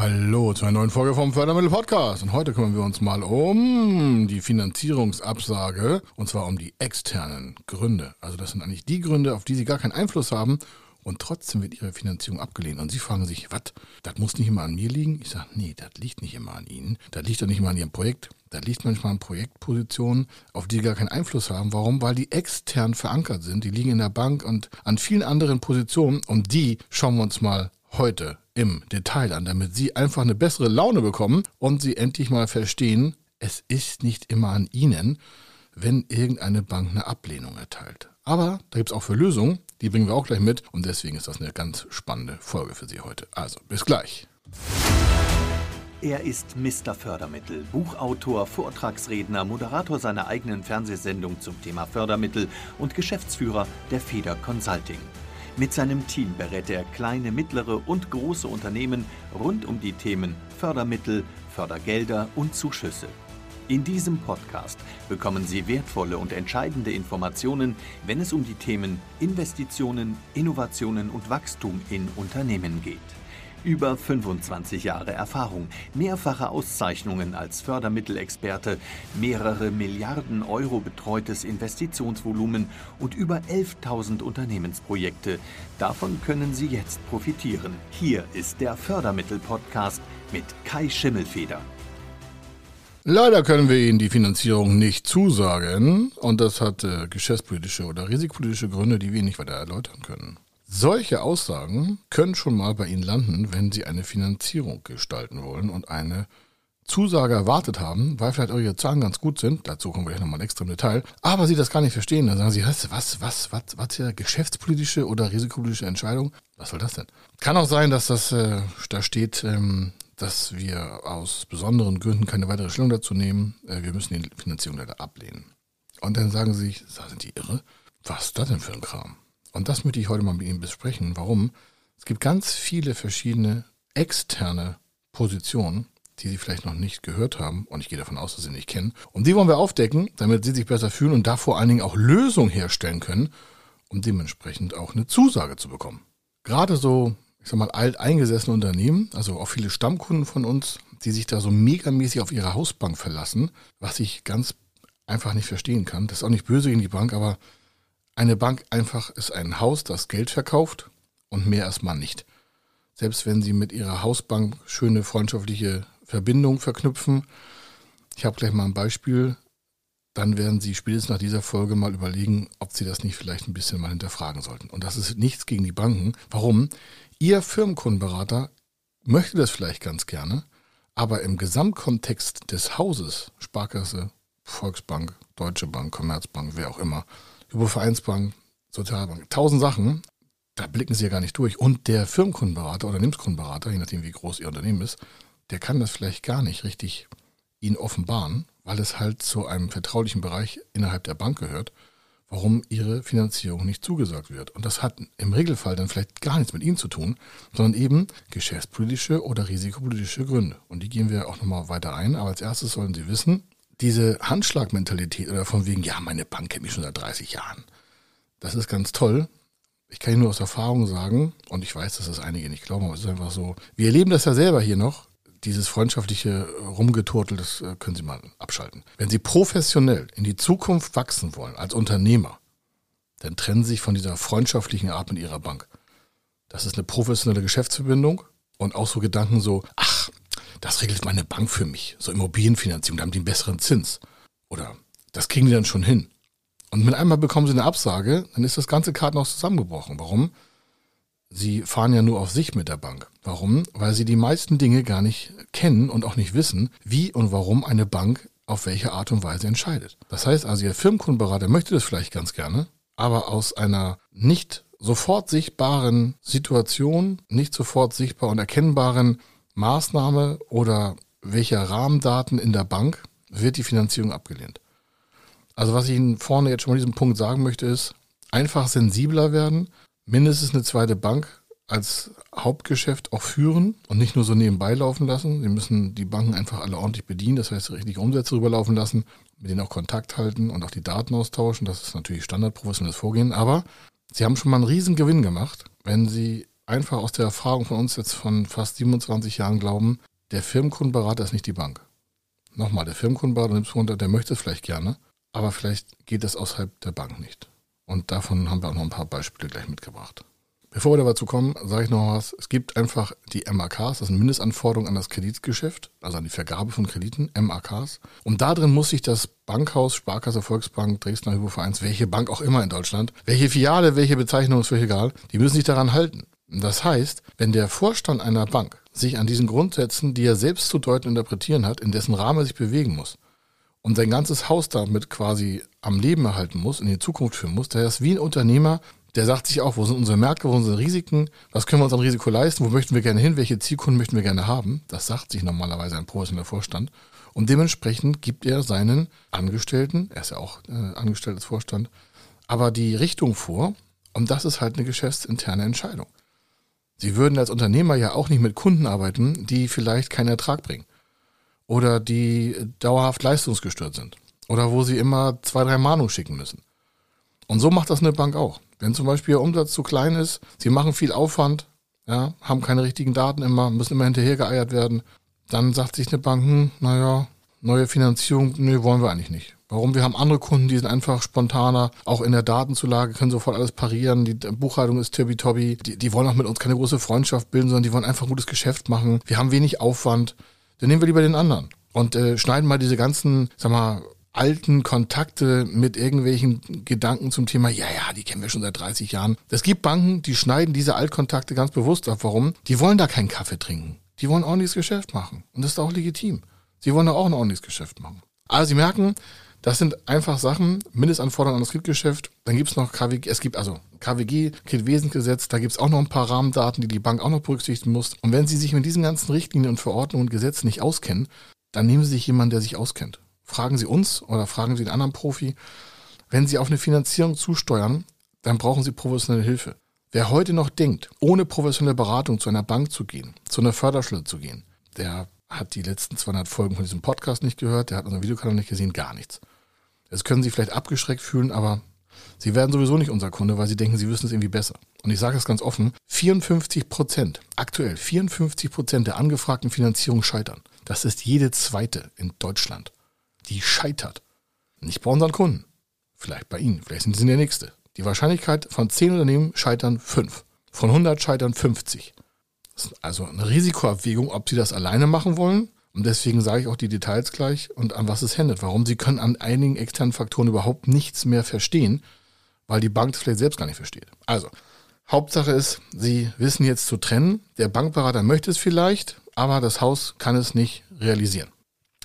Hallo zu einer neuen Folge vom Fördermittel Podcast. Und heute kümmern wir uns mal um die Finanzierungsabsage und zwar um die externen Gründe. Also das sind eigentlich die Gründe, auf die Sie gar keinen Einfluss haben und trotzdem wird Ihre Finanzierung abgelehnt. Und Sie fragen sich, was? Das muss nicht immer an mir liegen? Ich sage, nee, das liegt nicht immer an Ihnen. Das liegt doch nicht immer an Ihrem Projekt. Das liegt manchmal an Projektpositionen, auf die Sie gar keinen Einfluss haben. Warum? Weil die extern verankert sind. Die liegen in der Bank und an vielen anderen Positionen. Und die schauen wir uns mal heute im Detail an, damit Sie einfach eine bessere Laune bekommen und Sie endlich mal verstehen, es ist nicht immer an Ihnen, wenn irgendeine Bank eine Ablehnung erteilt. Aber da gibt es auch für Lösungen, die bringen wir auch gleich mit und deswegen ist das eine ganz spannende Folge für Sie heute. Also, bis gleich. Er ist Mr. Fördermittel, Buchautor, Vortragsredner, Moderator seiner eigenen Fernsehsendung zum Thema Fördermittel und Geschäftsführer der Feder Consulting. Mit seinem Team berät er kleine, mittlere und große Unternehmen rund um die Themen Fördermittel, Fördergelder und Zuschüsse. In diesem Podcast bekommen Sie wertvolle und entscheidende Informationen, wenn es um die Themen Investitionen, Innovationen und Wachstum in Unternehmen geht. Über 25 Jahre Erfahrung, mehrfache Auszeichnungen als Fördermittelexperte, mehrere Milliarden Euro betreutes Investitionsvolumen und über 11.000 Unternehmensprojekte. Davon können Sie jetzt profitieren. Hier ist der Fördermittel-Podcast mit Kai Schimmelfeder. Leider können wir Ihnen die Finanzierung nicht zusagen und das hat äh, geschäftspolitische oder risikopolitische Gründe, die wir nicht weiter erläutern können. Solche Aussagen können schon mal bei Ihnen landen, wenn Sie eine Finanzierung gestalten wollen und eine Zusage erwartet haben, weil vielleicht eure Zahlen ganz gut sind, dazu kommen wir gleich nochmal extra im Detail, aber Sie das gar nicht verstehen, dann sagen Sie, was, was, was, was, was hier, geschäftspolitische oder risikopolitische Entscheidung? Was soll das denn? Kann auch sein, dass das, äh, da steht, ähm, dass wir aus besonderen Gründen keine weitere Stellung dazu nehmen, äh, wir müssen die Finanzierung leider ablehnen. Und dann sagen Sie sich, sind die irre? Was ist das denn für ein Kram? Und das möchte ich heute mal mit Ihnen besprechen. Warum? Es gibt ganz viele verschiedene externe Positionen, die Sie vielleicht noch nicht gehört haben. Und ich gehe davon aus, dass Sie nicht kennen. Und die wollen wir aufdecken, damit Sie sich besser fühlen und da vor allen Dingen auch Lösungen herstellen können, um dementsprechend auch eine Zusage zu bekommen. Gerade so, ich sag mal, alteingesessene Unternehmen, also auch viele Stammkunden von uns, die sich da so megamäßig auf ihre Hausbank verlassen, was ich ganz einfach nicht verstehen kann. Das ist auch nicht böse gegen die Bank, aber eine Bank einfach ist ein Haus, das Geld verkauft und mehr erstmal nicht. Selbst wenn Sie mit Ihrer Hausbank schöne freundschaftliche Verbindungen verknüpfen. Ich habe gleich mal ein Beispiel. Dann werden Sie spätestens nach dieser Folge mal überlegen, ob Sie das nicht vielleicht ein bisschen mal hinterfragen sollten. Und das ist nichts gegen die Banken. Warum? Ihr Firmenkundenberater möchte das vielleicht ganz gerne, aber im Gesamtkontext des Hauses, Sparkasse, Volksbank, Deutsche Bank, Commerzbank, wer auch immer, Vereinsbank, Sozialbank, tausend Sachen, da blicken sie ja gar nicht durch. Und der Firmenkundenberater oder Unternehmenskundenberater, je nachdem wie groß ihr Unternehmen ist, der kann das vielleicht gar nicht richtig ihnen offenbaren, weil es halt zu einem vertraulichen Bereich innerhalb der Bank gehört, warum ihre Finanzierung nicht zugesagt wird. Und das hat im Regelfall dann vielleicht gar nichts mit ihnen zu tun, sondern eben geschäftspolitische oder risikopolitische Gründe. Und die gehen wir auch nochmal weiter ein. Aber als erstes sollen Sie wissen, diese Handschlagmentalität oder von wegen, ja, meine Bank kennt mich schon seit 30 Jahren. Das ist ganz toll. Ich kann Ihnen nur aus Erfahrung sagen, und ich weiß, dass das einige nicht glauben, aber es ist einfach so. Wir erleben das ja selber hier noch. Dieses freundschaftliche Rumgeturtel, das äh, können Sie mal abschalten. Wenn Sie professionell in die Zukunft wachsen wollen, als Unternehmer, dann trennen Sie sich von dieser freundschaftlichen Art mit Ihrer Bank. Das ist eine professionelle Geschäftsverbindung und auch so Gedanken so, ach, das regelt meine Bank für mich. So Immobilienfinanzierung, da haben die einen besseren Zins. Oder das kriegen die dann schon hin. Und mit einmal bekommen sie eine Absage, dann ist das ganze Kartenhaus zusammengebrochen. Warum? Sie fahren ja nur auf sich mit der Bank. Warum? Weil sie die meisten Dinge gar nicht kennen und auch nicht wissen, wie und warum eine Bank auf welche Art und Weise entscheidet. Das heißt also, Ihr Firmenkundenberater möchte das vielleicht ganz gerne, aber aus einer nicht sofort sichtbaren Situation, nicht sofort sichtbar und erkennbaren Maßnahme oder welcher Rahmendaten in der Bank wird die Finanzierung abgelehnt. Also was ich Ihnen vorne jetzt schon mal diesem Punkt sagen möchte, ist, einfach sensibler werden, mindestens eine zweite Bank als Hauptgeschäft auch führen und nicht nur so nebenbei laufen lassen. Sie müssen die Banken einfach alle ordentlich bedienen, das heißt richtig Umsätze rüberlaufen lassen, mit denen auch Kontakt halten und auch die Daten austauschen. Das ist natürlich standardprofessionelles Vorgehen, aber Sie haben schon mal einen riesen Gewinn gemacht, wenn Sie einfach aus der Erfahrung von uns jetzt von fast 27 Jahren glauben, der Firmenkundenberater ist nicht die Bank. Nochmal, der Firmenkundenberater, der möchte es vielleicht gerne, aber vielleicht geht es außerhalb der Bank nicht. Und davon haben wir auch noch ein paar Beispiele gleich mitgebracht. Bevor wir dazu kommen, sage ich noch was. Es gibt einfach die MAKs, das sind Mindestanforderungen an das Kreditgeschäft, also an die Vergabe von Krediten, MAKs. Und da drin muss sich das Bankhaus, Sparkasse, Volksbank, Dresdner Hypovereins, welche Bank auch immer in Deutschland, welche Filiale, welche Bezeichnung ist völlig egal, die müssen sich daran halten. Das heißt, wenn der Vorstand einer Bank sich an diesen Grundsätzen, die er selbst zu deuten interpretieren hat, in dessen Rahmen er sich bewegen muss und sein ganzes Haus damit quasi am Leben erhalten muss, in die Zukunft führen muss, der ist wie ein Unternehmer, der sagt sich auch, wo sind unsere Märkte, wo sind unsere Risiken, was können wir uns an Risiko leisten, wo möchten wir gerne hin, welche Zielkunden möchten wir gerne haben. Das sagt sich normalerweise ein professioneller Vorstand. Und dementsprechend gibt er seinen Angestellten, er ist ja auch äh, angestelltes Vorstand, aber die Richtung vor. Und das ist halt eine geschäftsinterne Entscheidung. Sie würden als Unternehmer ja auch nicht mit Kunden arbeiten, die vielleicht keinen Ertrag bringen. Oder die dauerhaft leistungsgestört sind. Oder wo sie immer zwei, drei Mahnungen schicken müssen. Und so macht das eine Bank auch. Wenn zum Beispiel Ihr Umsatz zu klein ist, Sie machen viel Aufwand, ja, haben keine richtigen Daten immer, müssen immer hinterhergeeiert werden, dann sagt sich eine Bank, hm, naja, neue Finanzierung, nee, wollen wir eigentlich nicht. Warum? Wir haben andere Kunden, die sind einfach spontaner, auch in der Datenzulage, können sofort alles parieren, die Buchhaltung ist tibi-tobi, die, die wollen auch mit uns keine große Freundschaft bilden, sondern die wollen einfach ein gutes Geschäft machen. Wir haben wenig Aufwand, dann nehmen wir lieber den anderen und äh, schneiden mal diese ganzen, sag mal, alten Kontakte mit irgendwelchen Gedanken zum Thema, ja, ja, die kennen wir schon seit 30 Jahren. Es gibt Banken, die schneiden diese Altkontakte ganz bewusst ab. Warum? Die wollen da keinen Kaffee trinken. Die wollen ordentliches Geschäft machen. Und das ist auch legitim. Sie wollen da auch ein ordentliches Geschäft machen. Also Sie merken, das sind einfach Sachen, Mindestanforderungen an das Kreditgeschäft. Dann gibt es noch KWG, es gibt also KWG, Kreditwesensgesetz, da gibt es auch noch ein paar Rahmendaten, die die Bank auch noch berücksichtigen muss. Und wenn Sie sich mit diesen ganzen Richtlinien und Verordnungen und Gesetzen nicht auskennen, dann nehmen Sie sich jemanden, der sich auskennt fragen Sie uns oder fragen Sie einen anderen Profi. Wenn Sie auf eine Finanzierung zusteuern, dann brauchen Sie professionelle Hilfe. Wer heute noch denkt, ohne professionelle Beratung zu einer Bank zu gehen, zu einer Förderschule zu gehen, der hat die letzten 200 Folgen von diesem Podcast nicht gehört, der hat unseren Videokanal nicht gesehen, gar nichts. Das können Sie vielleicht abgeschreckt fühlen, aber Sie werden sowieso nicht unser Kunde, weil Sie denken, Sie wissen es irgendwie besser. Und ich sage es ganz offen, 54 Prozent, aktuell 54 Prozent der angefragten Finanzierung scheitern. Das ist jede zweite in Deutschland die scheitert. Nicht bei unseren Kunden. Vielleicht bei Ihnen. Vielleicht sind Sie der Nächste. Die Wahrscheinlichkeit von 10 Unternehmen scheitern 5. Von 100 scheitern 50. Also eine Risikoabwägung, ob Sie das alleine machen wollen. Und deswegen sage ich auch die Details gleich und an was es händet. Warum Sie können an einigen externen Faktoren überhaupt nichts mehr verstehen, weil die Bank das vielleicht selbst gar nicht versteht. Also, Hauptsache ist, Sie wissen jetzt zu trennen. Der Bankberater möchte es vielleicht, aber das Haus kann es nicht realisieren.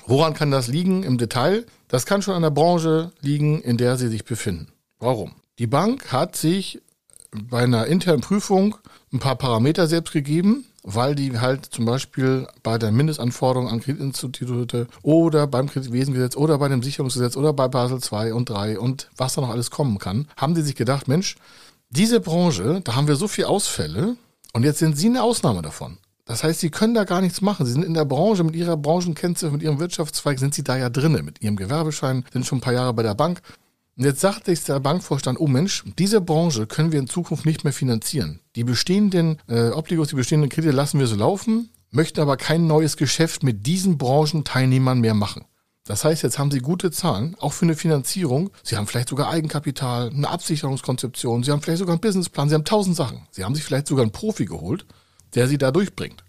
Woran kann das liegen im Detail? Das kann schon an der Branche liegen, in der Sie sich befinden. Warum? Die Bank hat sich bei einer internen Prüfung ein paar Parameter selbst gegeben, weil die halt zum Beispiel bei der Mindestanforderung an Kreditinstitute oder beim Kreditwesengesetz oder bei dem Sicherungsgesetz oder bei Basel II und 3 und was da noch alles kommen kann, haben die sich gedacht, Mensch, diese Branche, da haben wir so viele Ausfälle und jetzt sind Sie eine Ausnahme davon. Das heißt, sie können da gar nichts machen. Sie sind in der Branche mit ihrer Branchenkennziffer, mit ihrem Wirtschaftszweig, sind sie da ja drinne, mit ihrem Gewerbeschein, sind schon ein paar Jahre bei der Bank. Und jetzt sagt sich der Bankvorstand, oh Mensch, diese Branche können wir in Zukunft nicht mehr finanzieren. Die bestehenden äh, Obligos, die bestehenden Kredite lassen wir so laufen, möchten aber kein neues Geschäft mit diesen Branchenteilnehmern mehr machen. Das heißt, jetzt haben Sie gute Zahlen, auch für eine Finanzierung. Sie haben vielleicht sogar Eigenkapital, eine Absicherungskonzeption, Sie haben vielleicht sogar einen Businessplan, Sie haben tausend Sachen. Sie haben sich vielleicht sogar einen Profi geholt der sie da durchbringt.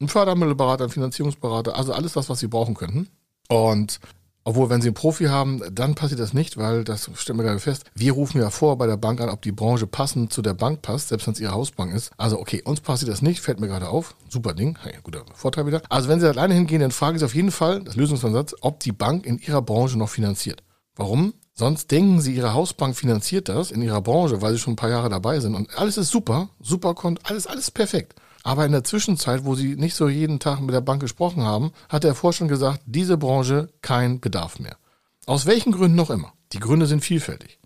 Ein Fördermittelberater, ein Finanzierungsberater, also alles das, was sie brauchen könnten. Und obwohl, wenn sie einen Profi haben, dann passiert das nicht, weil das stellt mir gerade fest. Wir rufen ja vor bei der Bank an, ob die Branche passend zu der Bank passt, selbst wenn es ihre Hausbank ist. Also, okay, uns passiert das nicht, fällt mir gerade auf. Super Ding, hey, guter Vorteil wieder. Also, wenn Sie alleine hingehen, dann fragen Sie auf jeden Fall, das Lösungsansatz, ob die Bank in Ihrer Branche noch finanziert. Warum? Sonst denken Sie, Ihre Hausbank finanziert das in Ihrer Branche, weil Sie schon ein paar Jahre dabei sind und alles ist super, super Konto, alles, alles perfekt. Aber in der Zwischenzeit, wo sie nicht so jeden Tag mit der Bank gesprochen haben, hat der Vorstand gesagt, diese Branche kein Bedarf mehr. Aus welchen Gründen noch immer. Die Gründe sind vielfältig.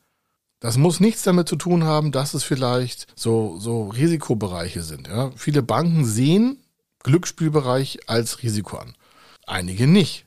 Das muss nichts damit zu tun haben, dass es vielleicht so, so Risikobereiche sind. Ja? Viele Banken sehen Glücksspielbereich als Risiko an. Einige nicht.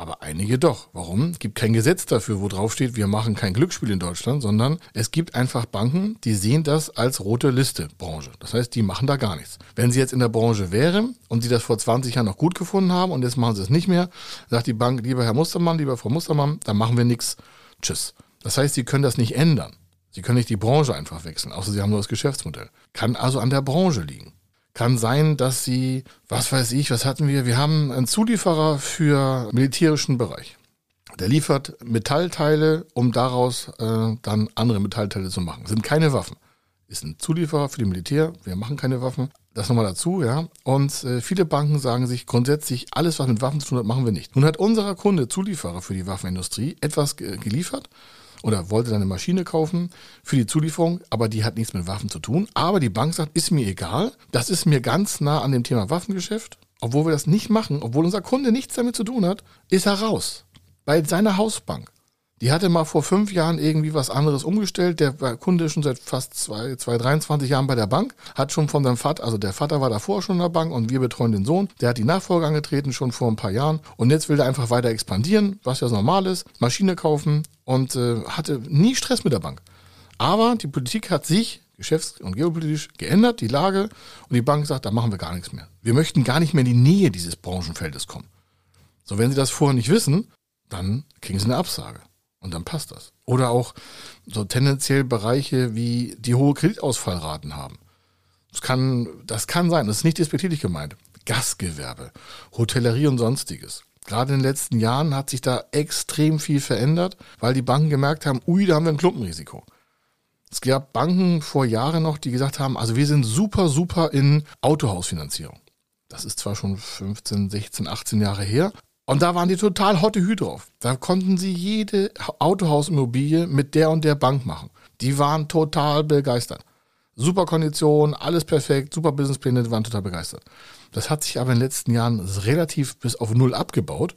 Aber einige doch. Warum? Es gibt kein Gesetz dafür, wo drauf steht, wir machen kein Glücksspiel in Deutschland, sondern es gibt einfach Banken, die sehen das als rote Liste Branche. Das heißt, die machen da gar nichts. Wenn sie jetzt in der Branche wären und sie das vor 20 Jahren noch gut gefunden haben und jetzt machen sie es nicht mehr, sagt die Bank, lieber Herr Mustermann, lieber Frau Mustermann, dann machen wir nichts. Tschüss. Das heißt, sie können das nicht ändern. Sie können nicht die Branche einfach wechseln, außer sie haben nur das Geschäftsmodell. Kann also an der Branche liegen. Kann sein, dass sie, was weiß ich, was hatten wir? Wir haben einen Zulieferer für militärischen Bereich. Der liefert Metallteile, um daraus äh, dann andere Metallteile zu machen. Sind keine Waffen. Ist ein Zulieferer für die Militär. Wir machen keine Waffen. Das nochmal dazu, ja. Und äh, viele Banken sagen sich grundsätzlich, alles, was mit Waffen zu tun hat, machen wir nicht. Nun hat unser Kunde, Zulieferer für die Waffenindustrie, etwas ge geliefert oder wollte dann eine Maschine kaufen für die Zulieferung, aber die hat nichts mit Waffen zu tun. Aber die Bank sagt, ist mir egal, das ist mir ganz nah an dem Thema Waffengeschäft. Obwohl wir das nicht machen, obwohl unser Kunde nichts damit zu tun hat, ist er raus. Bei seiner Hausbank. Die hatte mal vor fünf Jahren irgendwie was anderes umgestellt. Der Kunde ist schon seit fast zwei, zwei, 23 Jahren bei der Bank, hat schon von seinem Vater, also der Vater war davor schon in der Bank und wir betreuen den Sohn. Der hat die Nachfolge angetreten schon vor ein paar Jahren und jetzt will er einfach weiter expandieren, was ja normal ist, Maschine kaufen und äh, hatte nie Stress mit der Bank. Aber die Politik hat sich geschäfts- und geopolitisch geändert, die Lage, und die Bank sagt, da machen wir gar nichts mehr. Wir möchten gar nicht mehr in die Nähe dieses Branchenfeldes kommen. So, wenn Sie das vorher nicht wissen, dann kriegen Sie eine Absage. Und dann passt das. Oder auch so tendenziell Bereiche wie die hohe Kreditausfallraten haben. Das kann, das kann sein, das ist nicht despektierlich gemeint. Gastgewerbe, Hotellerie und sonstiges. Gerade in den letzten Jahren hat sich da extrem viel verändert, weil die Banken gemerkt haben, ui, da haben wir ein Klumpenrisiko. Es gab Banken vor Jahren noch, die gesagt haben, also wir sind super, super in Autohausfinanzierung. Das ist zwar schon 15, 16, 18 Jahre her, und da waren die total hotte Hü drauf. Da konnten sie jede Autohausimmobilie mit der und der Bank machen. Die waren total begeistert. Super Kondition, alles perfekt, super Businesspläne, die waren total begeistert. Das hat sich aber in den letzten Jahren relativ bis auf Null abgebaut.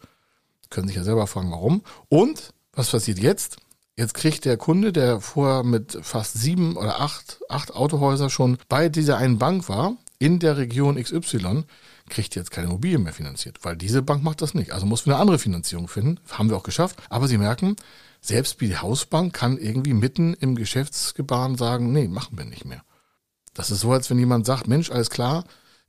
Können sich ja selber fragen, warum. Und was passiert jetzt? Jetzt kriegt der Kunde, der vorher mit fast sieben oder acht, acht Autohäuser schon bei dieser einen Bank war, in der Region XY, kriegt jetzt keine Immobilien mehr finanziert, weil diese Bank macht das nicht. Also muss wir eine andere Finanzierung finden. Haben wir auch geschafft. Aber Sie merken, selbst die Hausbank kann irgendwie mitten im Geschäftsgebaren sagen, nee, machen wir nicht mehr. Das ist so, als wenn jemand sagt, Mensch, alles klar,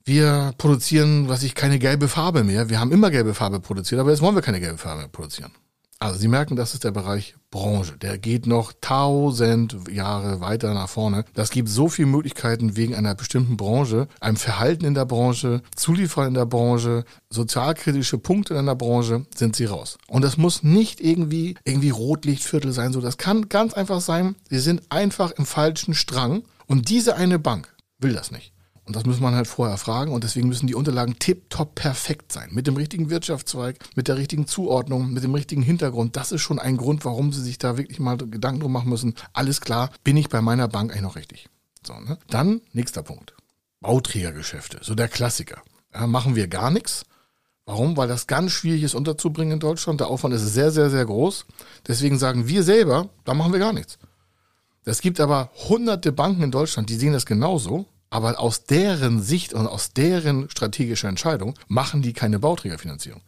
wir produzieren, was ich, keine gelbe Farbe mehr. Wir haben immer gelbe Farbe produziert, aber jetzt wollen wir keine gelbe Farbe mehr produzieren. Also Sie merken, das ist der Bereich Branche. Der geht noch tausend Jahre weiter nach vorne. Das gibt so viele Möglichkeiten wegen einer bestimmten Branche, einem Verhalten in der Branche, Zulieferer in der Branche, sozialkritische Punkte in der Branche, sind Sie raus. Und das muss nicht irgendwie, irgendwie Rotlichtviertel sein. So, das kann ganz einfach sein, Sie sind einfach im falschen Strang und diese eine Bank will das nicht. Und das muss man halt vorher fragen und deswegen müssen die Unterlagen tipptopp perfekt sein. Mit dem richtigen Wirtschaftszweig, mit der richtigen Zuordnung, mit dem richtigen Hintergrund. Das ist schon ein Grund, warum sie sich da wirklich mal Gedanken drum machen müssen. Alles klar, bin ich bei meiner Bank eigentlich noch richtig? So, ne? Dann nächster Punkt. Bauträgergeschäfte, so der Klassiker. Ja, machen wir gar nichts. Warum? Weil das ganz schwierig ist unterzubringen in Deutschland. Der Aufwand ist sehr, sehr, sehr groß. Deswegen sagen wir selber, da machen wir gar nichts. Es gibt aber hunderte Banken in Deutschland, die sehen das genauso aber aus deren Sicht und aus deren strategischer Entscheidung machen die keine Bauträgerfinanzierung.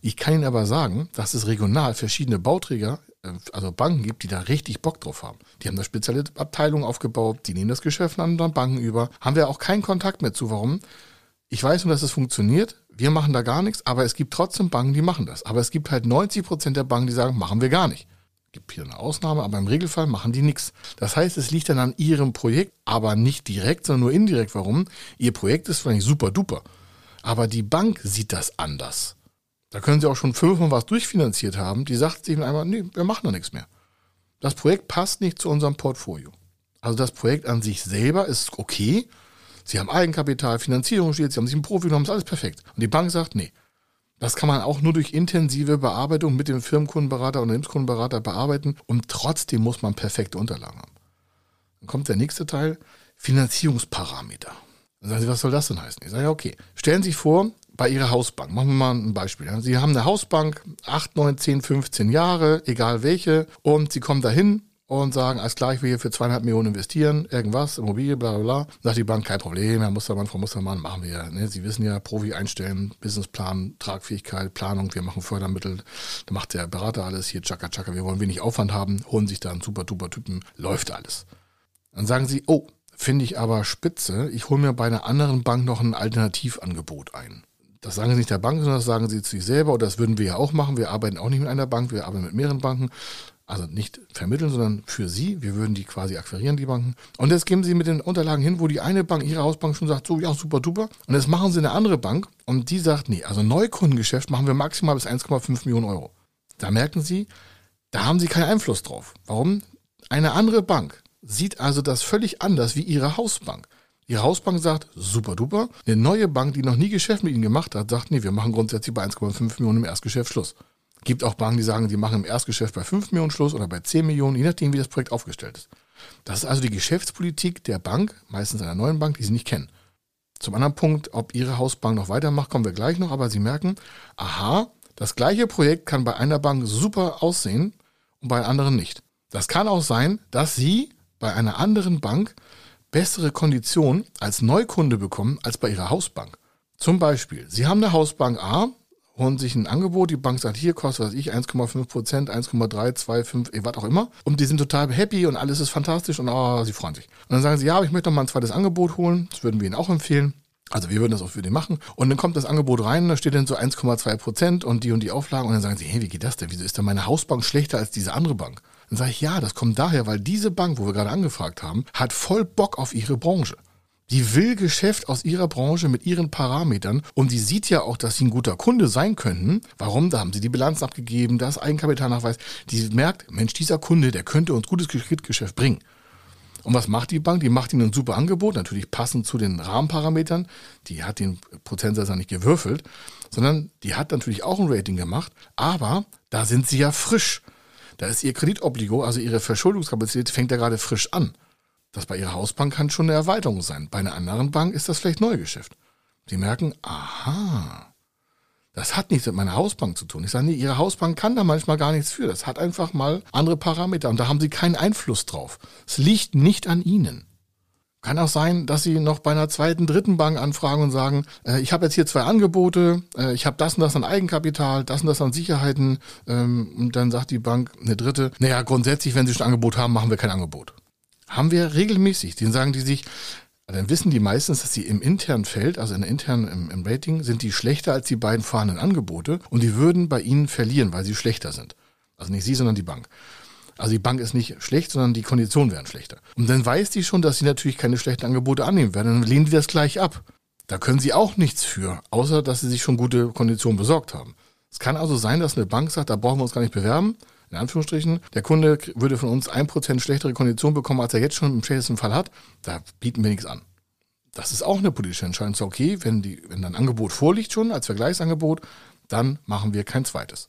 Ich kann Ihnen aber sagen, dass es regional verschiedene Bauträger, äh, also Banken gibt, die da richtig Bock drauf haben. Die haben da spezielle Abteilungen aufgebaut, die nehmen das Geschäft an anderen Banken über. Haben wir auch keinen Kontakt mehr zu. Warum? Ich weiß nur, dass es funktioniert. Wir machen da gar nichts, aber es gibt trotzdem Banken, die machen das. Aber es gibt halt 90 Prozent der Banken, die sagen, machen wir gar nicht gibt hier eine Ausnahme, aber im Regelfall machen die nichts. Das heißt, es liegt dann an ihrem Projekt, aber nicht direkt, sondern nur indirekt. Warum? Ihr Projekt ist vielleicht super duper, aber die Bank sieht das anders. Da können sie auch schon fünfmal was durchfinanziert haben. Die sagt sich einmal, nee, wir machen da nichts mehr. Das Projekt passt nicht zu unserem Portfolio. Also das Projekt an sich selber ist okay. Sie haben Eigenkapital, Finanzierung steht, sie haben sich einen Profi genommen, ist alles perfekt. Und die Bank sagt, nee, das kann man auch nur durch intensive Bearbeitung mit dem Firmenkundenberater und Unternehmenskundenberater bearbeiten und trotzdem muss man perfekte Unterlagen haben. Dann kommt der nächste Teil, Finanzierungsparameter. Dann sagen Sie, was soll das denn heißen? Ich sage, ja, okay. Stellen Sie sich vor, bei Ihrer Hausbank, machen wir mal ein Beispiel. Sie haben eine Hausbank, 8, 9, 10, 15 Jahre, egal welche, und Sie kommen dahin und sagen, als klar, ich will hier für zweieinhalb Millionen investieren, irgendwas, Immobilie, bla bla bla. Sagt die Bank, kein Problem, Herr Mustermann, Frau Mustermann, machen wir. Ne? Sie wissen ja, Profi einstellen, Businessplan, Tragfähigkeit, Planung, wir machen Fördermittel, da macht der Berater alles, hier tschakka tschakka, wir wollen wenig Aufwand haben, holen sich da einen super duper Typen, läuft alles. Dann sagen sie, oh, finde ich aber spitze, ich hole mir bei einer anderen Bank noch ein Alternativangebot ein. Das sagen sie nicht der Bank, sondern das sagen sie zu sich selber und das würden wir ja auch machen. Wir arbeiten auch nicht mit einer Bank, wir arbeiten mit mehreren Banken also nicht vermitteln, sondern für sie. Wir würden die quasi akquirieren, die Banken. Und jetzt geben sie mit den Unterlagen hin, wo die eine Bank, ihre Hausbank schon sagt, so, ja, super, duper. Und jetzt machen sie eine andere Bank und die sagt, nee, also Neukundengeschäft machen wir maximal bis 1,5 Millionen Euro. Da merken sie, da haben sie keinen Einfluss drauf. Warum? Eine andere Bank sieht also das völlig anders wie ihre Hausbank. Ihre Hausbank sagt, super duper. Eine neue Bank, die noch nie Geschäft mit ihnen gemacht hat, sagt, nee, wir machen grundsätzlich bei 1,5 Millionen im Erstgeschäft Schluss. Gibt auch Banken, die sagen, die machen im Erstgeschäft bei 5 Millionen Schluss oder bei 10 Millionen, je nachdem, wie das Projekt aufgestellt ist. Das ist also die Geschäftspolitik der Bank, meistens einer neuen Bank, die Sie nicht kennen. Zum anderen Punkt, ob Ihre Hausbank noch weitermacht, kommen wir gleich noch, aber Sie merken, aha, das gleiche Projekt kann bei einer Bank super aussehen und bei anderen nicht. Das kann auch sein, dass Sie bei einer anderen Bank bessere Konditionen als Neukunde bekommen als bei Ihrer Hausbank. Zum Beispiel, Sie haben eine Hausbank A, holen sich ein Angebot, die Bank sagt, hier kostet, was ich, 1,5 Prozent, 1,3, 2, 5, was auch immer. Und die sind total happy und alles ist fantastisch und oh, sie freuen sich. Und dann sagen sie, ja, aber ich möchte noch mal ein zweites Angebot holen. Das würden wir ihnen auch empfehlen. Also wir würden das auch für die machen. Und dann kommt das Angebot rein, da steht dann so 1,2 Prozent und die und die Auflagen. Und dann sagen sie, hey, wie geht das denn? Wieso ist denn meine Hausbank schlechter als diese andere Bank? Dann sage ich, ja, das kommt daher, weil diese Bank, wo wir gerade angefragt haben, hat voll Bock auf ihre Branche. Die will Geschäft aus ihrer Branche mit ihren Parametern und die sieht ja auch, dass sie ein guter Kunde sein könnten. Warum? Da haben sie die Bilanz abgegeben, das Eigenkapitalnachweis. Die merkt, Mensch, dieser Kunde, der könnte uns gutes Kreditgeschäft bringen. Und was macht die Bank? Die macht ihnen ein super Angebot, natürlich passend zu den Rahmenparametern. Die hat den Prozentsatz ja nicht gewürfelt, sondern die hat natürlich auch ein Rating gemacht. Aber da sind sie ja frisch. Da ist ihr Kreditobligo, also ihre Verschuldungskapazität, fängt ja gerade frisch an. Das bei Ihrer Hausbank kann schon eine Erweiterung sein. Bei einer anderen Bank ist das vielleicht Neugeschäft. Sie merken, aha, das hat nichts mit meiner Hausbank zu tun. Ich sage, nee, Ihre Hausbank kann da manchmal gar nichts für. Das hat einfach mal andere Parameter und da haben Sie keinen Einfluss drauf. Es liegt nicht an Ihnen. Kann auch sein, dass Sie noch bei einer zweiten, dritten Bank anfragen und sagen, äh, ich habe jetzt hier zwei Angebote, äh, ich habe das und das an Eigenkapital, das und das an Sicherheiten. Ähm, und dann sagt die Bank, eine dritte, naja, grundsätzlich, wenn Sie schon ein Angebot haben, machen wir kein Angebot. Haben wir regelmäßig. Den sagen die sich, dann wissen die meistens, dass sie im internen Feld, also in internen im, im, Rating, sind die schlechter als die beiden vorhandenen Angebote und die würden bei ihnen verlieren, weil sie schlechter sind. Also nicht sie, sondern die Bank. Also die Bank ist nicht schlecht, sondern die Konditionen wären schlechter. Und dann weiß die schon, dass sie natürlich keine schlechten Angebote annehmen werden. Dann lehnen die das gleich ab. Da können sie auch nichts für, außer dass sie sich schon gute Konditionen besorgt haben. Es kann also sein, dass eine Bank sagt, da brauchen wir uns gar nicht bewerben in Anführungsstrichen, der Kunde würde von uns ein Prozent schlechtere Kondition bekommen, als er jetzt schon im schlechtesten Fall hat, da bieten wir nichts an. Das ist auch eine politische Entscheidung. So, okay, wenn, die, wenn ein Angebot vorliegt schon als Vergleichsangebot, dann machen wir kein zweites.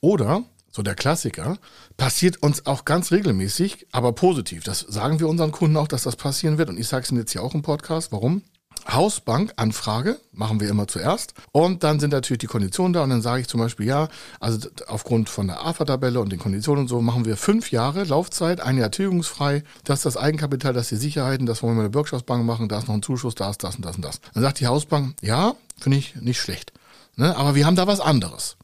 Oder, so der Klassiker, passiert uns auch ganz regelmäßig, aber positiv. Das sagen wir unseren Kunden auch, dass das passieren wird. Und ich sage es Ihnen jetzt hier auch im Podcast. Warum? Hausbank-Anfrage machen wir immer zuerst. Und dann sind natürlich die Konditionen da. Und dann sage ich zum Beispiel, ja, also aufgrund von der AFA-Tabelle und den Konditionen und so machen wir fünf Jahre Laufzeit, ein Jahr tilgungsfrei. Das ist das Eigenkapital, das ist die Sicherheiten, das wollen wir mit der Bürgschaftsbank machen, da ist noch ein Zuschuss, da ist das und das und das. Dann sagt die Hausbank, ja, finde ich nicht schlecht. Ne? Aber wir haben da was anderes.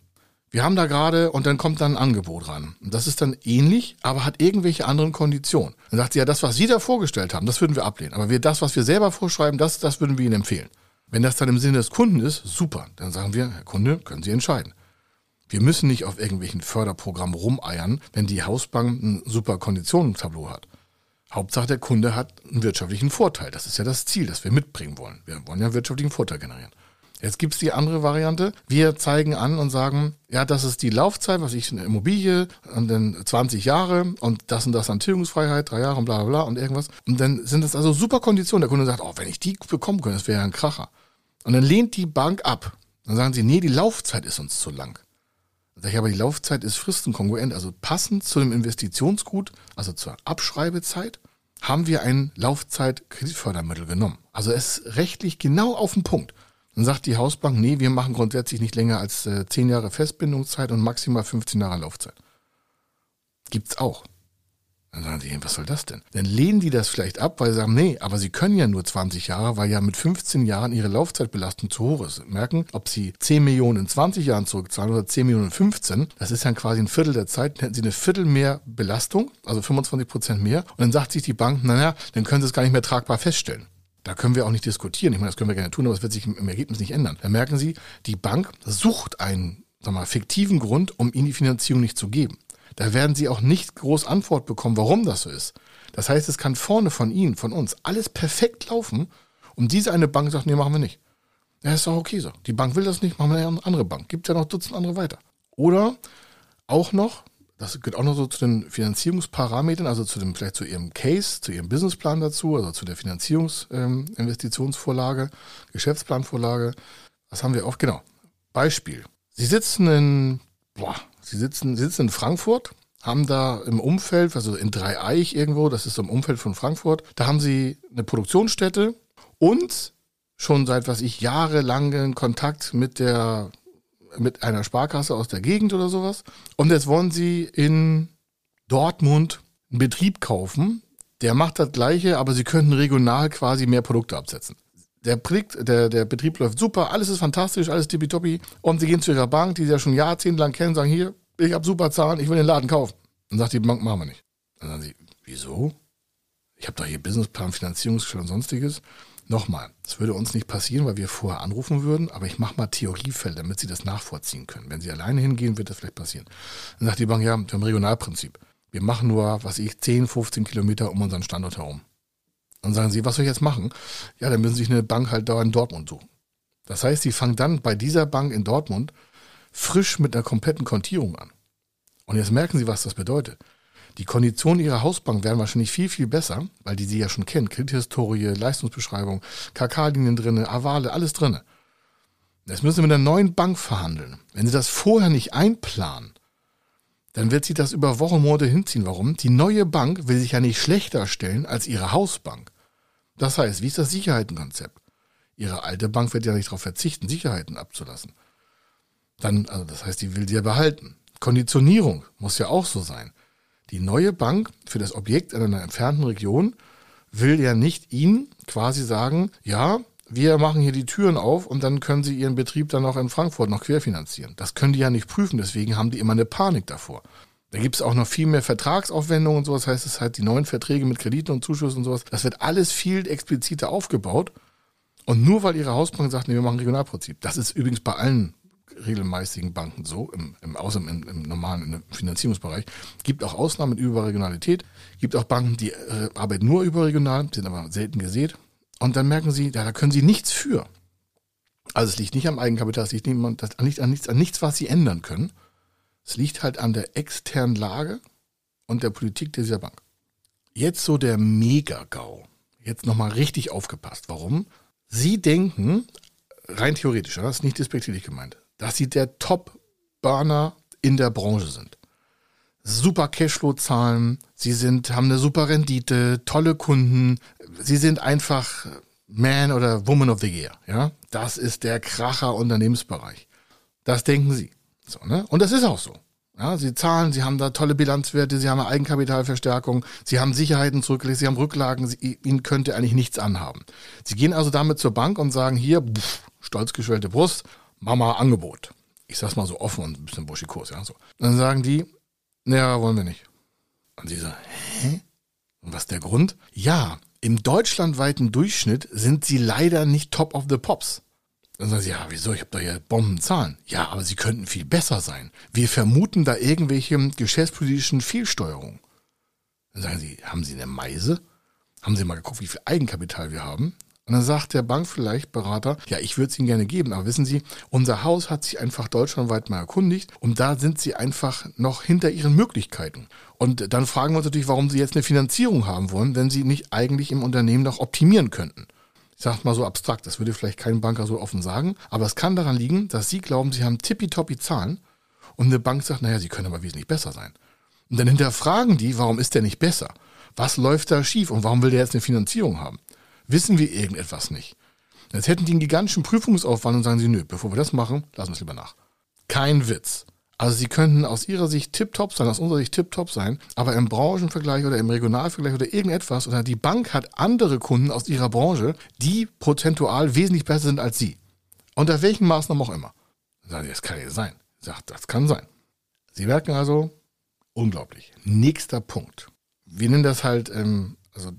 Wir haben da gerade und dann kommt dann ein Angebot ran. Und das ist dann ähnlich, aber hat irgendwelche anderen Konditionen. Dann sagt sie, ja, das, was Sie da vorgestellt haben, das würden wir ablehnen. Aber wir, das, was wir selber vorschreiben, das, das würden wir Ihnen empfehlen. Wenn das dann im Sinne des Kunden ist, super. Dann sagen wir, Herr Kunde, können Sie entscheiden. Wir müssen nicht auf irgendwelchen Förderprogrammen rumeiern, wenn die Hausbank ein super Konditionentableau hat. Hauptsache, der Kunde hat einen wirtschaftlichen Vorteil. Das ist ja das Ziel, das wir mitbringen wollen. Wir wollen ja einen wirtschaftlichen Vorteil generieren. Jetzt gibt's die andere Variante. Wir zeigen an und sagen, ja, das ist die Laufzeit, was ich eine Immobilie und dann 20 Jahre und das und das an Tilgungsfreiheit, drei Jahre und bla bla bla und irgendwas. Und dann sind das also super Konditionen. Der Kunde sagt, oh, wenn ich die bekommen könnte, das wäre ja ein Kracher. Und dann lehnt die Bank ab. Dann sagen sie, nee, die Laufzeit ist uns zu lang. Dann sage ich, aber die Laufzeit ist fristenkongruent, also passend zu dem Investitionsgut, also zur Abschreibezeit, haben wir ein Laufzeit-Kreditfördermittel genommen. Also es ist rechtlich genau auf den Punkt. Dann sagt die Hausbank, nee, wir machen grundsätzlich nicht länger als äh, 10 Jahre Festbindungszeit und maximal 15 Jahre Laufzeit. Gibt's auch. Dann sagen sie, was soll das denn? Dann lehnen die das vielleicht ab, weil sie sagen, nee, aber sie können ja nur 20 Jahre, weil ja mit 15 Jahren ihre Laufzeitbelastung zu hoch ist. Merken, ob sie 10 Millionen in 20 Jahren zurückzahlen oder 10 Millionen in 15, das ist dann quasi ein Viertel der Zeit, dann hätten sie eine Viertel mehr Belastung, also 25 Prozent mehr. Und dann sagt sich die Bank, naja, dann können sie es gar nicht mehr tragbar feststellen. Da können wir auch nicht diskutieren. Ich meine, das können wir gerne tun, aber es wird sich im Ergebnis nicht ändern. Dann merken Sie, die Bank sucht einen sag mal, fiktiven Grund, um Ihnen die Finanzierung nicht zu geben. Da werden Sie auch nicht groß Antwort bekommen, warum das so ist. Das heißt, es kann vorne von Ihnen, von uns, alles perfekt laufen und diese eine Bank sagt, nee, machen wir nicht. Ja, ist doch okay so. Die Bank will das nicht, machen wir eine andere Bank. Gibt ja noch Dutzend andere weiter. Oder auch noch, das gehört auch noch so zu den Finanzierungsparametern, also zu dem, vielleicht zu Ihrem Case, zu Ihrem Businessplan dazu, also zu der Finanzierungsinvestitionsvorlage, ähm, Geschäftsplanvorlage. Was haben wir oft? Genau. Beispiel. Sie sitzen in, boah, Sie sitzen, Sie sitzen in Frankfurt, haben da im Umfeld, also in Dreieich irgendwo, das ist im Umfeld von Frankfurt, da haben Sie eine Produktionsstätte und schon seit, was ich, jahrelangen Kontakt mit der, mit einer Sparkasse aus der Gegend oder sowas. Und jetzt wollen Sie in Dortmund einen Betrieb kaufen, der macht das Gleiche, aber Sie könnten regional quasi mehr Produkte absetzen. Der, der, der Betrieb läuft super, alles ist fantastisch, alles tippitoppi. Und sie gehen zu ihrer Bank, die sie ja schon jahrzehntelang kennen, sagen, hier, ich habe super Zahlen, ich will den Laden kaufen. Dann sagt die Bank, machen wir nicht. Dann sagen sie, wieso? Ich habe doch hier Businessplan, Finanzierungsstelle und sonstiges. Nochmal, das würde uns nicht passieren, weil wir vorher anrufen würden, aber ich mache mal Theoriefälle, damit Sie das nachvollziehen können. Wenn Sie alleine hingehen, wird das vielleicht passieren. Dann sagt die Bank, ja, wir haben Regionalprinzip. Wir machen nur, was ich, 10, 15 Kilometer um unseren Standort herum. Dann sagen sie, was soll ich jetzt machen? Ja, dann müssen sie sich eine Bank halt da in Dortmund suchen. Das heißt, sie fangen dann bei dieser Bank in Dortmund frisch mit einer kompletten Kontierung an. Und jetzt merken sie, was das bedeutet. Die Konditionen ihrer Hausbank werden wahrscheinlich viel, viel besser, weil die sie ja schon kennen. Kredithistorie, Leistungsbeschreibung, KK-Linien drinne, Avale, alles drinne. Jetzt müssen sie mit einer neuen Bank verhandeln. Wenn sie das vorher nicht einplanen, dann wird sie das über Wochen, Monate hinziehen. Warum? Die neue Bank will sich ja nicht schlechter stellen als ihre Hausbank. Das heißt, wie ist das Sicherheitenkonzept? Ihre alte Bank wird ja nicht darauf verzichten, Sicherheiten abzulassen. Dann, also das heißt, die will sie ja behalten. Konditionierung muss ja auch so sein. Die neue Bank für das Objekt in einer entfernten Region will ja nicht Ihnen quasi sagen, ja, wir machen hier die Türen auf und dann können Sie Ihren Betrieb dann auch in Frankfurt noch querfinanzieren. Das können die ja nicht prüfen, deswegen haben die immer eine Panik davor. Da gibt es auch noch viel mehr Vertragsaufwendungen und sowas. Heißt, es halt die neuen Verträge mit Krediten und Zuschüssen und sowas. Das wird alles viel expliziter aufgebaut. Und nur weil ihre Hausbank sagt, nee, wir machen Regionalprinzip. Das ist übrigens bei allen regelmäßigen Banken so, im, im, außer im, im normalen Finanzierungsbereich. Gibt auch Ausnahmen über Regionalität. Gibt auch Banken, die äh, arbeiten nur überregional, sind aber selten gesät. Und dann merken sie, ja, da können sie nichts für. Also es liegt nicht am Eigenkapital, es liegt nicht, an, nichts, an, nichts, an nichts, was sie ändern können. Es liegt halt an der externen Lage und der Politik dieser Bank. Jetzt so der Mega-GAU. Jetzt nochmal richtig aufgepasst. Warum? Sie denken, rein theoretisch, das ist nicht despektierlich gemeint, dass sie der Top-Burner in der Branche sind. Super Cashflow-Zahlen, sie sind, haben eine super Rendite, tolle Kunden, sie sind einfach Man oder Woman of the Year. Ja, das ist der Kracher Unternehmensbereich. Das denken sie. So, ne? Und das ist auch so. Ja, sie zahlen, sie haben da tolle Bilanzwerte, sie haben eine Eigenkapitalverstärkung, sie haben Sicherheiten zurückgelegt, sie haben Rücklagen, sie, ihnen könnte eigentlich nichts anhaben. Sie gehen also damit zur Bank und sagen hier, pff, stolz geschwellte Brust, Mama Angebot. Ich sag's mal so offen und ein bisschen buschikos, ja, so. Dann sagen die, naja, wollen wir nicht. Und sie sagen, hä? Und was ist der Grund? Ja, im deutschlandweiten Durchschnitt sind sie leider nicht top of the pops. Dann sagen sie, ja, wieso? Ich habe doch hier Bombenzahlen. Ja, aber sie könnten viel besser sein. Wir vermuten da irgendwelche geschäftspolitischen Fehlsteuerungen. Dann sagen sie, haben Sie eine Meise? Haben Sie mal geguckt, wie viel Eigenkapital wir haben? Und dann sagt der Bank vielleicht Berater, ja, ich würde es Ihnen gerne geben, aber wissen Sie, unser Haus hat sich einfach deutschlandweit mal erkundigt und da sind Sie einfach noch hinter Ihren Möglichkeiten. Und dann fragen wir uns natürlich, warum Sie jetzt eine Finanzierung haben wollen, wenn Sie nicht eigentlich im Unternehmen noch optimieren könnten. Ich sage mal so abstrakt, das würde vielleicht kein Banker so offen sagen, aber es kann daran liegen, dass Sie glauben, Sie haben tippitoppi Zahlen und eine Bank sagt, naja, Sie können aber wesentlich besser sein. Und dann hinterfragen die, warum ist der nicht besser? Was läuft da schief und warum will der jetzt eine Finanzierung haben? Wissen wir irgendetwas nicht? Jetzt hätten die einen gigantischen Prüfungsaufwand und sagen sie, nö, bevor wir das machen, lassen wir es lieber nach. Kein Witz. Also sie könnten aus ihrer Sicht tiptop sein, aus unserer Sicht tiptop sein, aber im Branchenvergleich oder im Regionalvergleich oder irgendetwas oder die Bank hat andere Kunden aus ihrer Branche, die prozentual wesentlich besser sind als sie. Unter welchen Maßnahmen auch immer. Sagen sie, das kann ja sein. Sagt, das kann sein. Sie merken also, unglaublich. Nächster Punkt. Wir nennen das halt, ähm, also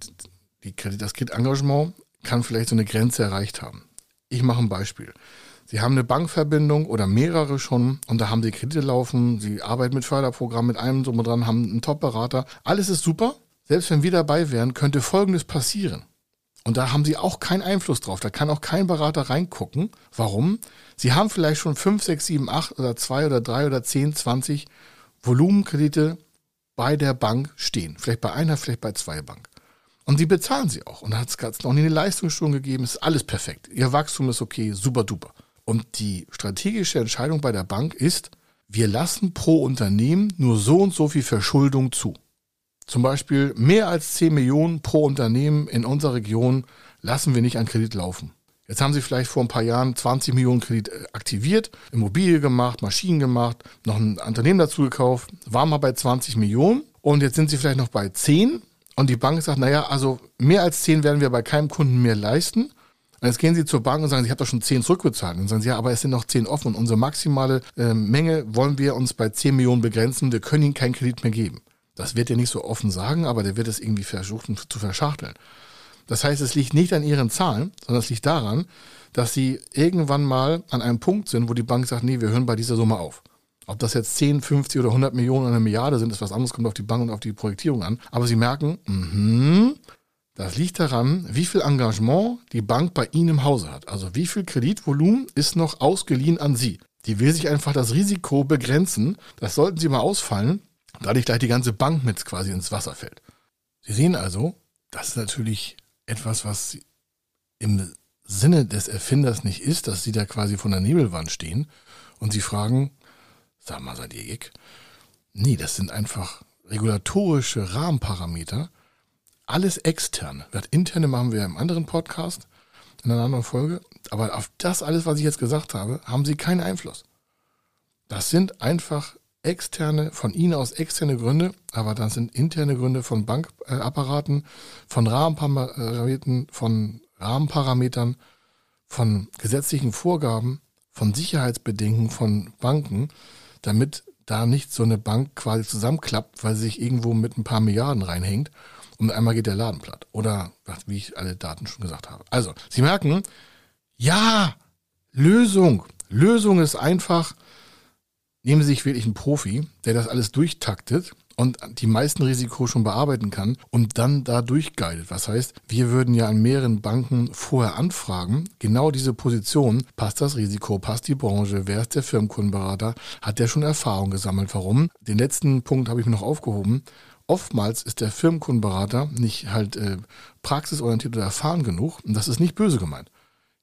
Kredit, das Kreditengagement kann vielleicht so eine Grenze erreicht haben. Ich mache ein Beispiel. Sie haben eine Bankverbindung oder mehrere schon und da haben Sie Kredite laufen, Sie arbeiten mit Förderprogrammen, mit einem drum und dran, haben einen Top-Berater. Alles ist super. Selbst wenn wir dabei wären, könnte Folgendes passieren. Und da haben Sie auch keinen Einfluss drauf. Da kann auch kein Berater reingucken. Warum? Sie haben vielleicht schon 5, 6, 7, 8 oder 2 oder 3 oder 10, 20 Volumenkredite bei der Bank stehen. Vielleicht bei einer, vielleicht bei zwei Bank. Und sie bezahlen sie auch. Und da hat es noch nie eine Leistungsstörung gegeben. Ist alles perfekt. Ihr Wachstum ist okay, super duper. Und die strategische Entscheidung bei der Bank ist, wir lassen pro Unternehmen nur so und so viel Verschuldung zu. Zum Beispiel mehr als 10 Millionen pro Unternehmen in unserer Region lassen wir nicht an Kredit laufen. Jetzt haben sie vielleicht vor ein paar Jahren 20 Millionen Kredit äh, aktiviert, Immobilie gemacht, Maschinen gemacht, noch ein Unternehmen dazu gekauft, waren mal bei 20 Millionen und jetzt sind sie vielleicht noch bei 10 und die Bank sagt, naja, also mehr als 10 werden wir bei keinem Kunden mehr leisten und jetzt gehen Sie zur Bank und sagen, ich habe doch schon 10 zurückbezahlt. Und dann sagen Sie, ja, aber es sind noch 10 offen und unsere maximale äh, Menge wollen wir uns bei 10 Millionen begrenzen. Wir können Ihnen keinen Kredit mehr geben. Das wird er nicht so offen sagen, aber der wird es irgendwie versuchen zu verschachteln. Das heißt, es liegt nicht an Ihren Zahlen, sondern es liegt daran, dass Sie irgendwann mal an einem Punkt sind, wo die Bank sagt, nee, wir hören bei dieser Summe auf. Ob das jetzt 10, 50 oder 100 Millionen oder eine Milliarde sind, ist was anderes, kommt auf die Bank und auf die Projektierung an. Aber Sie merken, mh, das liegt daran, wie viel Engagement die Bank bei Ihnen im Hause hat. Also wie viel Kreditvolumen ist noch ausgeliehen an Sie. Die will sich einfach das Risiko begrenzen. Das sollten Sie mal ausfallen, da nicht gleich die ganze Bank mit quasi ins Wasser fällt. Sie sehen also, das ist natürlich etwas, was im Sinne des Erfinders nicht ist, dass Sie da quasi von der Nebelwand stehen und Sie fragen, sag mal, seid ihr Gig? Nee, das sind einfach regulatorische Rahmenparameter, alles externe. Das interne machen wir im anderen Podcast, in einer anderen Folge. Aber auf das alles, was ich jetzt gesagt habe, haben sie keinen Einfluss. Das sind einfach externe, von ihnen aus externe Gründe, aber das sind interne Gründe von Bankapparaten, von Rahmenparametern, von Rahmenparametern, von gesetzlichen Vorgaben, von Sicherheitsbedingungen von Banken, damit da nicht so eine Bank quasi zusammenklappt, weil sie sich irgendwo mit ein paar Milliarden reinhängt und einmal geht der Laden platt. Oder wie ich alle Daten schon gesagt habe. Also, Sie merken, ja, Lösung. Lösung ist einfach, nehmen Sie sich wirklich einen Profi, der das alles durchtaktet und die meisten Risiko schon bearbeiten kann und dann da durchguidet. Was heißt, wir würden ja an mehreren Banken vorher anfragen, genau diese Position, passt das Risiko, passt die Branche, wer ist der Firmenkundenberater, hat der schon Erfahrung gesammelt, warum? Den letzten Punkt habe ich mir noch aufgehoben oftmals ist der Firmenkundenberater nicht halt äh, praxisorientiert oder erfahren genug. Und das ist nicht böse gemeint.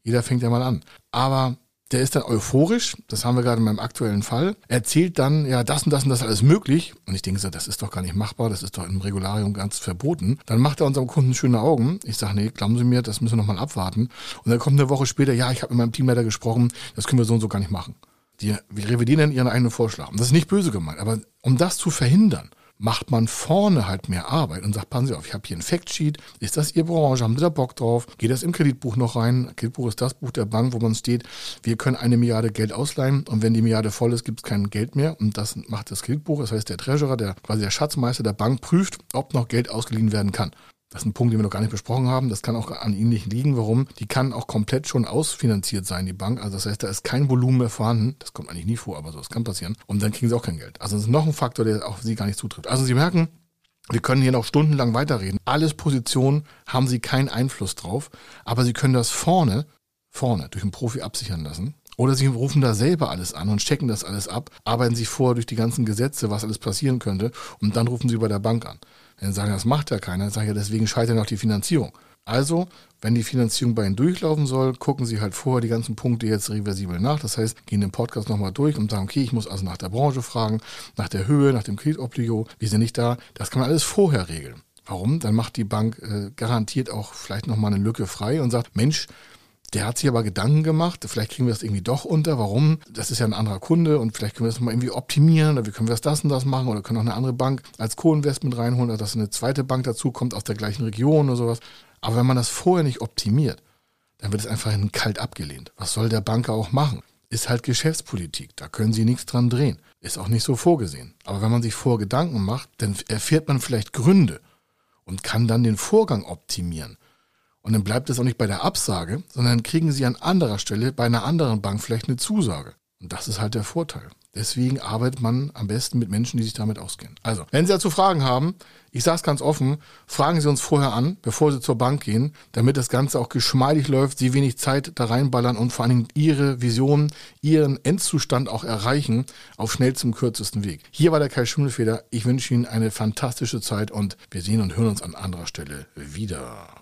Jeder fängt ja mal an. Aber der ist dann euphorisch, das haben wir gerade in meinem aktuellen Fall, erzählt dann, ja, das und das und das alles möglich. Und ich denke so, das ist doch gar nicht machbar, das ist doch im Regularium ganz verboten. Dann macht er unserem Kunden schöne Augen. Ich sage, nee, glauben Sie mir, das müssen wir nochmal abwarten. Und dann kommt eine Woche später, ja, ich habe mit meinem Teamleiter gesprochen, das können wir so und so gar nicht machen. Die revidieren dann ihren eigenen Vorschlag. Und das ist nicht böse gemeint, aber um das zu verhindern, macht man vorne halt mehr Arbeit und sagt, passen Sie auf, ich habe hier ein Factsheet, ist das Ihr Branche, haben Sie da Bock drauf? Geht das im Kreditbuch noch rein? Kreditbuch ist das Buch der Bank, wo man steht, wir können eine Milliarde Geld ausleihen und wenn die Milliarde voll ist, gibt es kein Geld mehr und das macht das Kreditbuch, das heißt der Treasurer, der quasi der Schatzmeister der Bank prüft, ob noch Geld ausgeliehen werden kann. Das ist ein Punkt, den wir noch gar nicht besprochen haben. Das kann auch an Ihnen nicht liegen. Warum? Die kann auch komplett schon ausfinanziert sein, die Bank. Also das heißt, da ist kein Volumen mehr vorhanden. Das kommt eigentlich nie vor, aber so, das kann passieren. Und dann kriegen Sie auch kein Geld. Also das ist noch ein Faktor, der auf Sie gar nicht zutrifft. Also Sie merken, wir können hier noch stundenlang weiterreden. Alles Positionen haben Sie keinen Einfluss drauf, aber Sie können das vorne, vorne durch einen Profi absichern lassen. Oder Sie rufen da selber alles an und checken das alles ab, arbeiten sich vor durch die ganzen Gesetze, was alles passieren könnte, und dann rufen Sie bei der Bank an. Dann sagen, das macht ja keiner. Dann sage ich, ja, deswegen scheitert noch die Finanzierung. Also, wenn die Finanzierung bei Ihnen durchlaufen soll, gucken Sie halt vorher die ganzen Punkte jetzt reversibel nach. Das heißt, gehen den Podcast nochmal durch und sagen, okay, ich muss also nach der Branche fragen, nach der Höhe, nach dem Kreditobligo. Wir sind nicht da. Das kann man alles vorher regeln. Warum? Dann macht die Bank äh, garantiert auch vielleicht nochmal eine Lücke frei und sagt, Mensch, Der hat sich aber Gedanken gemacht, vielleicht kriegen wir das irgendwie doch unter. Warum? Das ist ja ein anderer Kunde und vielleicht können wir das mal irgendwie optimieren oder wie können wir das, das und das machen oder können auch eine andere Bank als Co-Investment reinholen oder dass eine zweite Bank dazu kommt aus der gleichen Region oder sowas. Aber wenn man das vorher nicht optimiert, dann wird es einfach in kalt abgelehnt. Was soll der Banker auch machen? Ist halt Geschäftspolitik. Da können Sie nichts dran drehen. Ist auch nicht so vorgesehen. Aber wenn man sich vor Gedanken macht, dann erfährt man vielleicht Gründe und kann dann den Vorgang optimieren. Und dann bleibt es auch nicht bei der Absage, sondern kriegen Sie an anderer Stelle bei einer anderen Bank vielleicht eine Zusage. Und das ist halt der Vorteil. Deswegen arbeitet man am besten mit Menschen, die sich damit auskennen. Also, wenn Sie dazu Fragen haben, ich sage es ganz offen, fragen Sie uns vorher an, bevor Sie zur Bank gehen, damit das Ganze auch geschmeidig läuft, Sie wenig Zeit da reinballern und vor allen Dingen Ihre Vision, Ihren Endzustand auch erreichen auf schnellstem, kürzesten Weg. Hier war der Kai Schimmelfeder. Ich wünsche Ihnen eine fantastische Zeit und wir sehen und hören uns an anderer Stelle wieder.